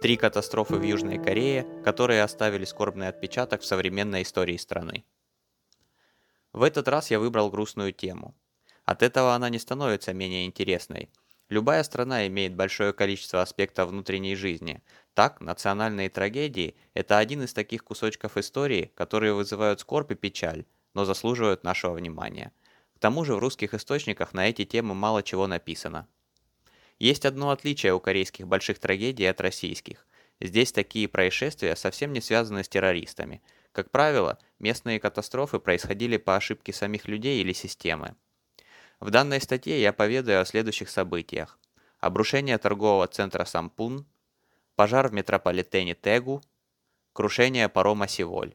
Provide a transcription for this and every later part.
Три катастрофы в Южной Корее, которые оставили скорбный отпечаток в современной истории страны. В этот раз я выбрал грустную тему. От этого она не становится менее интересной. Любая страна имеет большое количество аспектов внутренней жизни. Так, национальные трагедии – это один из таких кусочков истории, которые вызывают скорбь и печаль, но заслуживают нашего внимания. К тому же в русских источниках на эти темы мало чего написано. Есть одно отличие у корейских больших трагедий от российских. Здесь такие происшествия совсем не связаны с террористами. Как правило, местные катастрофы происходили по ошибке самих людей или системы. В данной статье я поведаю о следующих событиях. Обрушение торгового центра Сампун, пожар в метрополитене Тегу, крушение парома Сиволь.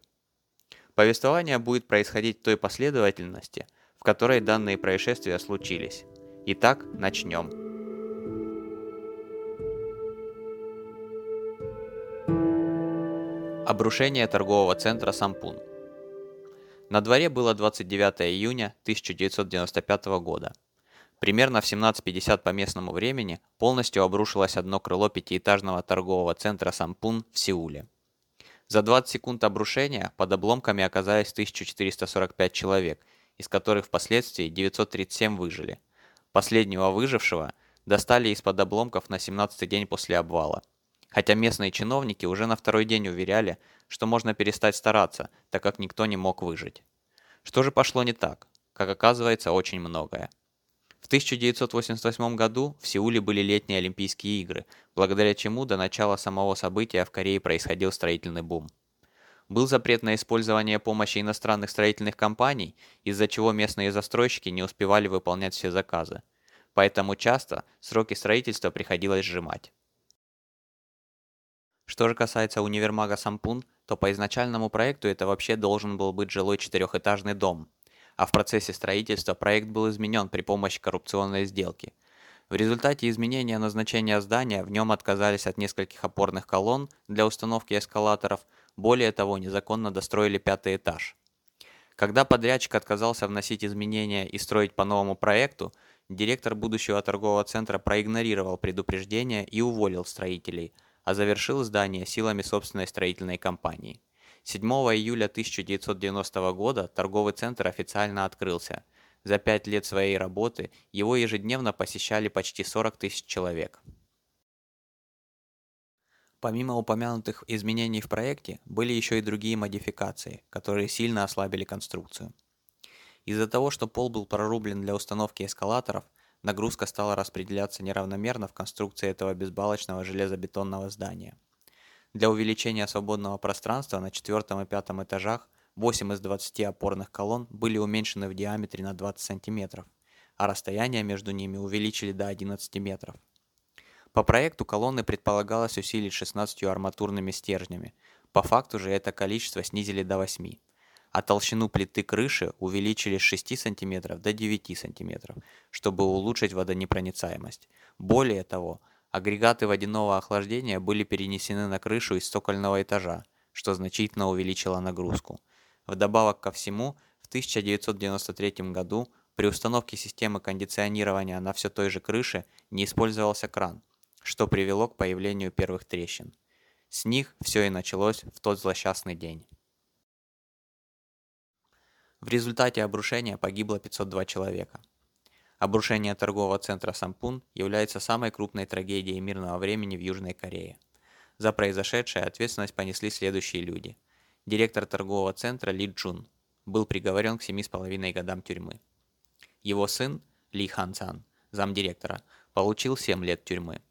Повествование будет происходить в той последовательности, в которой данные происшествия случились. Итак, начнем. Обрушение торгового центра Сампун. На дворе было 29 июня 1995 года. Примерно в 17.50 по местному времени полностью обрушилось одно крыло пятиэтажного торгового центра Сампун в Сеуле. За 20 секунд обрушения под обломками оказались 1445 человек, из которых впоследствии 937 выжили. Последнего выжившего достали из-под обломков на 17 день после обвала – Хотя местные чиновники уже на второй день уверяли, что можно перестать стараться, так как никто не мог выжить. Что же пошло не так? Как оказывается, очень многое. В 1988 году в Сеуле были летние Олимпийские игры, благодаря чему до начала самого события в Корее происходил строительный бум. Был запрет на использование помощи иностранных строительных компаний, из-за чего местные застройщики не успевали выполнять все заказы. Поэтому часто сроки строительства приходилось сжимать. Что же касается универмага Сампун, то по изначальному проекту это вообще должен был быть жилой четырехэтажный дом. А в процессе строительства проект был изменен при помощи коррупционной сделки. В результате изменения назначения здания в нем отказались от нескольких опорных колонн для установки эскалаторов, более того, незаконно достроили пятый этаж. Когда подрядчик отказался вносить изменения и строить по новому проекту, директор будущего торгового центра проигнорировал предупреждение и уволил строителей – а завершил здание силами собственной строительной компании. 7 июля 1990 года торговый центр официально открылся. За пять лет своей работы его ежедневно посещали почти 40 тысяч человек. Помимо упомянутых изменений в проекте, были еще и другие модификации, которые сильно ослабили конструкцию. Из-за того, что пол был прорублен для установки эскалаторов, Нагрузка стала распределяться неравномерно в конструкции этого безбалочного железобетонного здания. Для увеличения свободного пространства на четвертом и пятом этажах 8 из 20 опорных колонн были уменьшены в диаметре на 20 см, а расстояние между ними увеличили до 11 метров. По проекту колонны предполагалось усилить 16 арматурными стержнями, по факту же это количество снизили до 8 а толщину плиты крыши увеличили с 6 см до 9 см, чтобы улучшить водонепроницаемость. Более того, агрегаты водяного охлаждения были перенесены на крышу из цокольного этажа, что значительно увеличило нагрузку. Вдобавок ко всему, в 1993 году при установке системы кондиционирования на все той же крыше не использовался кран, что привело к появлению первых трещин. С них все и началось в тот злосчастный день. В результате обрушения погибло 502 человека. Обрушение торгового центра Сампун является самой крупной трагедией мирного времени в Южной Корее. За произошедшее ответственность понесли следующие люди. Директор торгового центра Ли Джун был приговорен к 7,5 годам тюрьмы. Его сын Ли Хан Цан, замдиректора, получил 7 лет тюрьмы.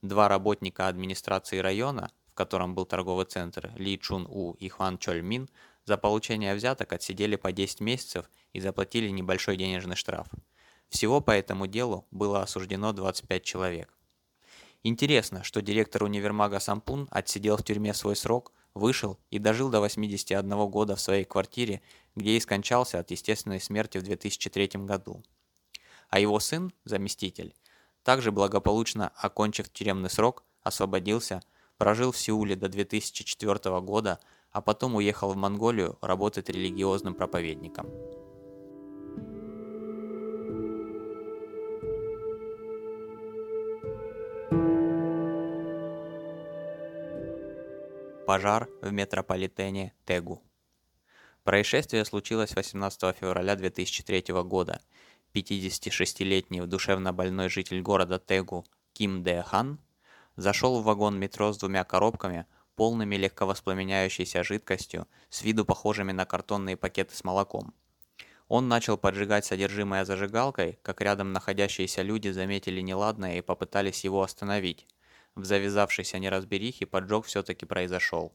Два работника администрации района, в котором был торговый центр Ли Чун У и Хван Чоль Мин, за получение взяток отсидели по 10 месяцев и заплатили небольшой денежный штраф. Всего по этому делу было осуждено 25 человек. Интересно, что директор универмага Сампун отсидел в тюрьме свой срок, вышел и дожил до 81 года в своей квартире, где и скончался от естественной смерти в 2003 году. А его сын, заместитель, также благополучно окончив тюремный срок, освободился, прожил в Сеуле до 2004 года, а потом уехал в Монголию работать религиозным проповедником. Пожар в метрополитене Тегу. Происшествие случилось 18 февраля 2003 года. 56-летний душевно больной житель города Тегу Ким Дэ Хан зашел в вагон метро с двумя коробками, полными легковоспламеняющейся жидкостью, с виду похожими на картонные пакеты с молоком. Он начал поджигать содержимое зажигалкой, как рядом находящиеся люди заметили неладное и попытались его остановить. В завязавшейся неразберихе поджог все-таки произошел.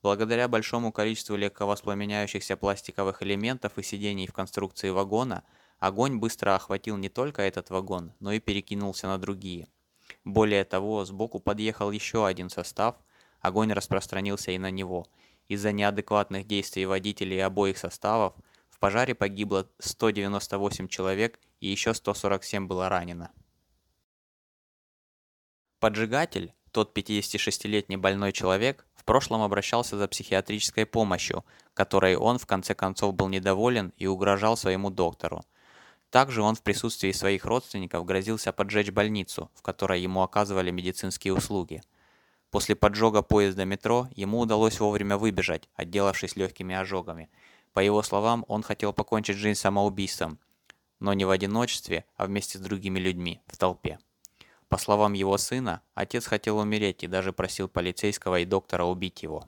Благодаря большому количеству легковоспламеняющихся пластиковых элементов и сидений в конструкции вагона, огонь быстро охватил не только этот вагон, но и перекинулся на другие. Более того, сбоку подъехал еще один состав, огонь распространился и на него. Из-за неадекватных действий водителей обоих составов в пожаре погибло 198 человек и еще 147 было ранено. Поджигатель, тот 56-летний больной человек, в прошлом обращался за психиатрической помощью, которой он в конце концов был недоволен и угрожал своему доктору. Также он в присутствии своих родственников грозился поджечь больницу, в которой ему оказывали медицинские услуги. После поджога поезда метро ему удалось вовремя выбежать, отделавшись легкими ожогами. По его словам, он хотел покончить жизнь самоубийством, но не в одиночестве, а вместе с другими людьми, в толпе. По словам его сына, отец хотел умереть и даже просил полицейского и доктора убить его.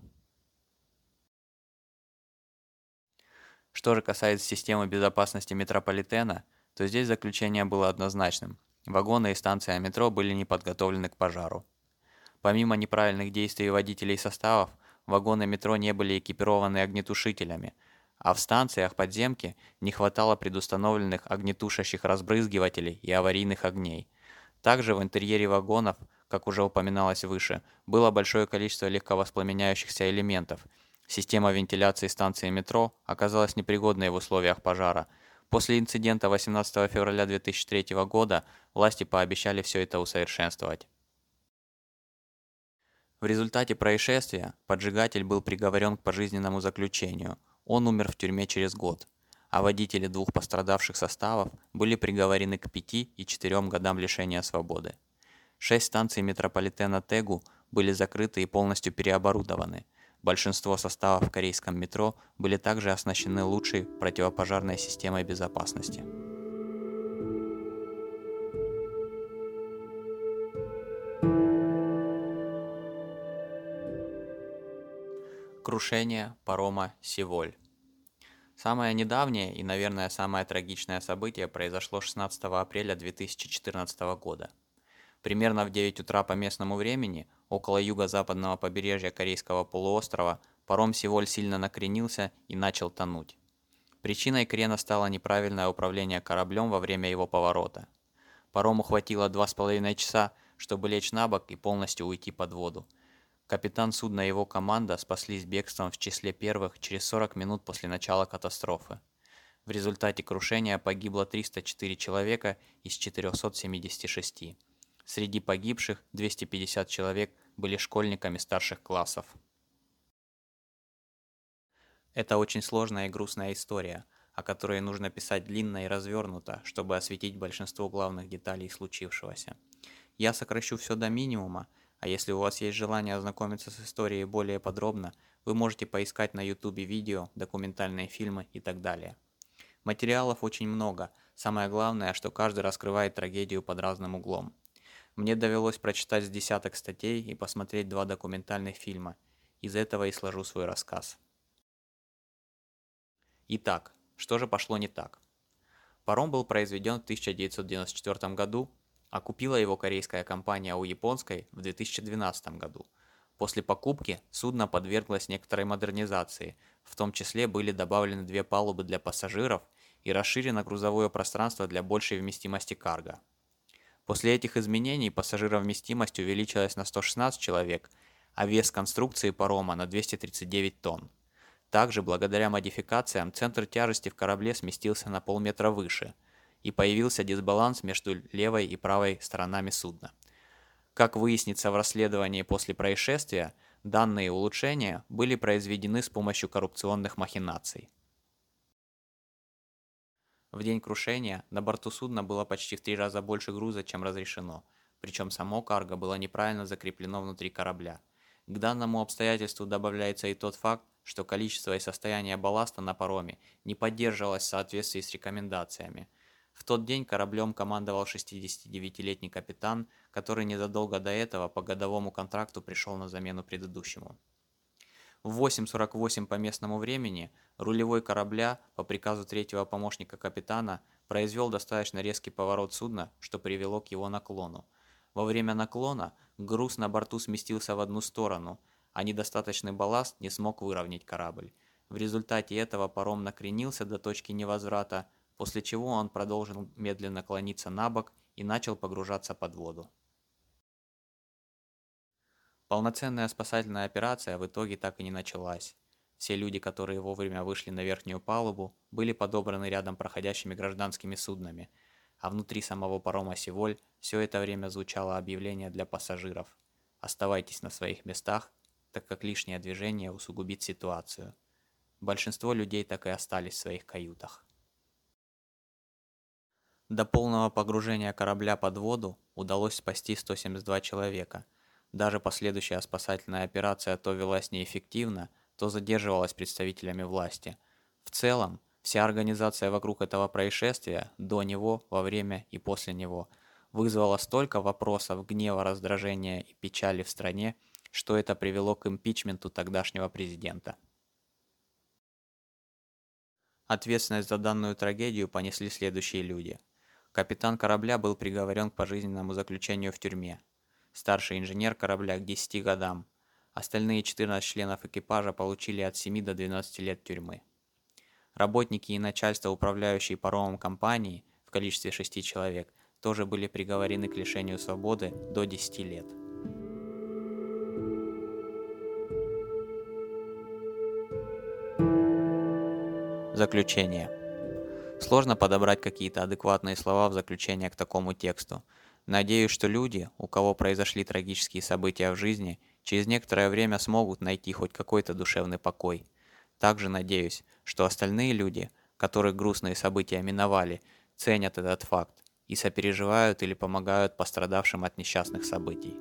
Что же касается системы безопасности метрополитена, то здесь заключение было однозначным. Вагоны и станция метро были не подготовлены к пожару. Помимо неправильных действий водителей составов, вагоны метро не были экипированы огнетушителями, а в станциях подземки не хватало предустановленных огнетушащих разбрызгивателей и аварийных огней – также в интерьере вагонов, как уже упоминалось выше, было большое количество легковоспламеняющихся элементов. Система вентиляции станции метро оказалась непригодной в условиях пожара. После инцидента 18 февраля 2003 года власти пообещали все это усовершенствовать. В результате происшествия поджигатель был приговорен к пожизненному заключению. Он умер в тюрьме через год а водители двух пострадавших составов были приговорены к 5 и 4 годам лишения свободы. Шесть станций метрополитена Тегу были закрыты и полностью переоборудованы. Большинство составов в корейском метро были также оснащены лучшей противопожарной системой безопасности. Крушение парома Сиволь Самое недавнее и, наверное, самое трагичное событие произошло 16 апреля 2014 года. Примерно в 9 утра по местному времени, около юго-западного побережья Корейского полуострова, паром Сиволь сильно накренился и начал тонуть. Причиной крена стало неправильное управление кораблем во время его поворота. Парому хватило 2,5 часа, чтобы лечь на бок и полностью уйти под воду, Капитан судна и его команда спаслись бегством в числе первых через 40 минут после начала катастрофы. В результате крушения погибло 304 человека из 476. Среди погибших 250 человек были школьниками старших классов. Это очень сложная и грустная история, о которой нужно писать длинно и развернуто, чтобы осветить большинство главных деталей случившегося. Я сокращу все до минимума, а если у вас есть желание ознакомиться с историей более подробно, вы можете поискать на ютубе видео, документальные фильмы и так далее. Материалов очень много, самое главное, что каждый раскрывает трагедию под разным углом. Мне довелось прочитать с десяток статей и посмотреть два документальных фильма. Из этого и сложу свой рассказ. Итак, что же пошло не так? Паром был произведен в 1994 году а купила его корейская компания у японской в 2012 году. После покупки судно подверглось некоторой модернизации, в том числе были добавлены две палубы для пассажиров и расширено грузовое пространство для большей вместимости карго. После этих изменений пассажировместимость увеличилась на 116 человек, а вес конструкции парома на 239 тонн. Также, благодаря модификациям, центр тяжести в корабле сместился на полметра выше – и появился дисбаланс между левой и правой сторонами судна. Как выяснится в расследовании после происшествия, данные улучшения были произведены с помощью коррупционных махинаций. В день крушения на борту судна было почти в три раза больше груза, чем разрешено, причем само карго было неправильно закреплено внутри корабля. К данному обстоятельству добавляется и тот факт, что количество и состояние балласта на пароме не поддерживалось в соответствии с рекомендациями. В тот день кораблем командовал 69-летний капитан, который незадолго до этого по годовому контракту пришел на замену предыдущему. В 8.48 по местному времени рулевой корабля по приказу третьего помощника капитана произвел достаточно резкий поворот судна, что привело к его наклону. Во время наклона груз на борту сместился в одну сторону, а недостаточный балласт не смог выровнять корабль. В результате этого паром накренился до точки невозврата, после чего он продолжил медленно клониться на бок и начал погружаться под воду. Полноценная спасательная операция в итоге так и не началась. Все люди, которые вовремя вышли на верхнюю палубу, были подобраны рядом проходящими гражданскими суднами, а внутри самого парома «Сиволь» все это время звучало объявление для пассажиров. Оставайтесь на своих местах, так как лишнее движение усугубит ситуацию. Большинство людей так и остались в своих каютах. До полного погружения корабля под воду удалось спасти 172 человека – даже последующая спасательная операция то велась неэффективно, то задерживалась представителями власти. В целом, вся организация вокруг этого происшествия, до него, во время и после него, вызвала столько вопросов, гнева, раздражения и печали в стране, что это привело к импичменту тогдашнего президента. Ответственность за данную трагедию понесли следующие люди. Капитан корабля был приговорен к пожизненному заключению в тюрьме, старший инженер корабля к 10 годам. Остальные 14 членов экипажа получили от 7 до 12 лет тюрьмы. Работники и начальство управляющей паромом компании в количестве 6 человек тоже были приговорены к лишению свободы до 10 лет. Заключение. Сложно подобрать какие-то адекватные слова в заключение к такому тексту, Надеюсь, что люди, у кого произошли трагические события в жизни, через некоторое время смогут найти хоть какой-то душевный покой. Также надеюсь, что остальные люди, которых грустные события миновали, ценят этот факт и сопереживают или помогают пострадавшим от несчастных событий.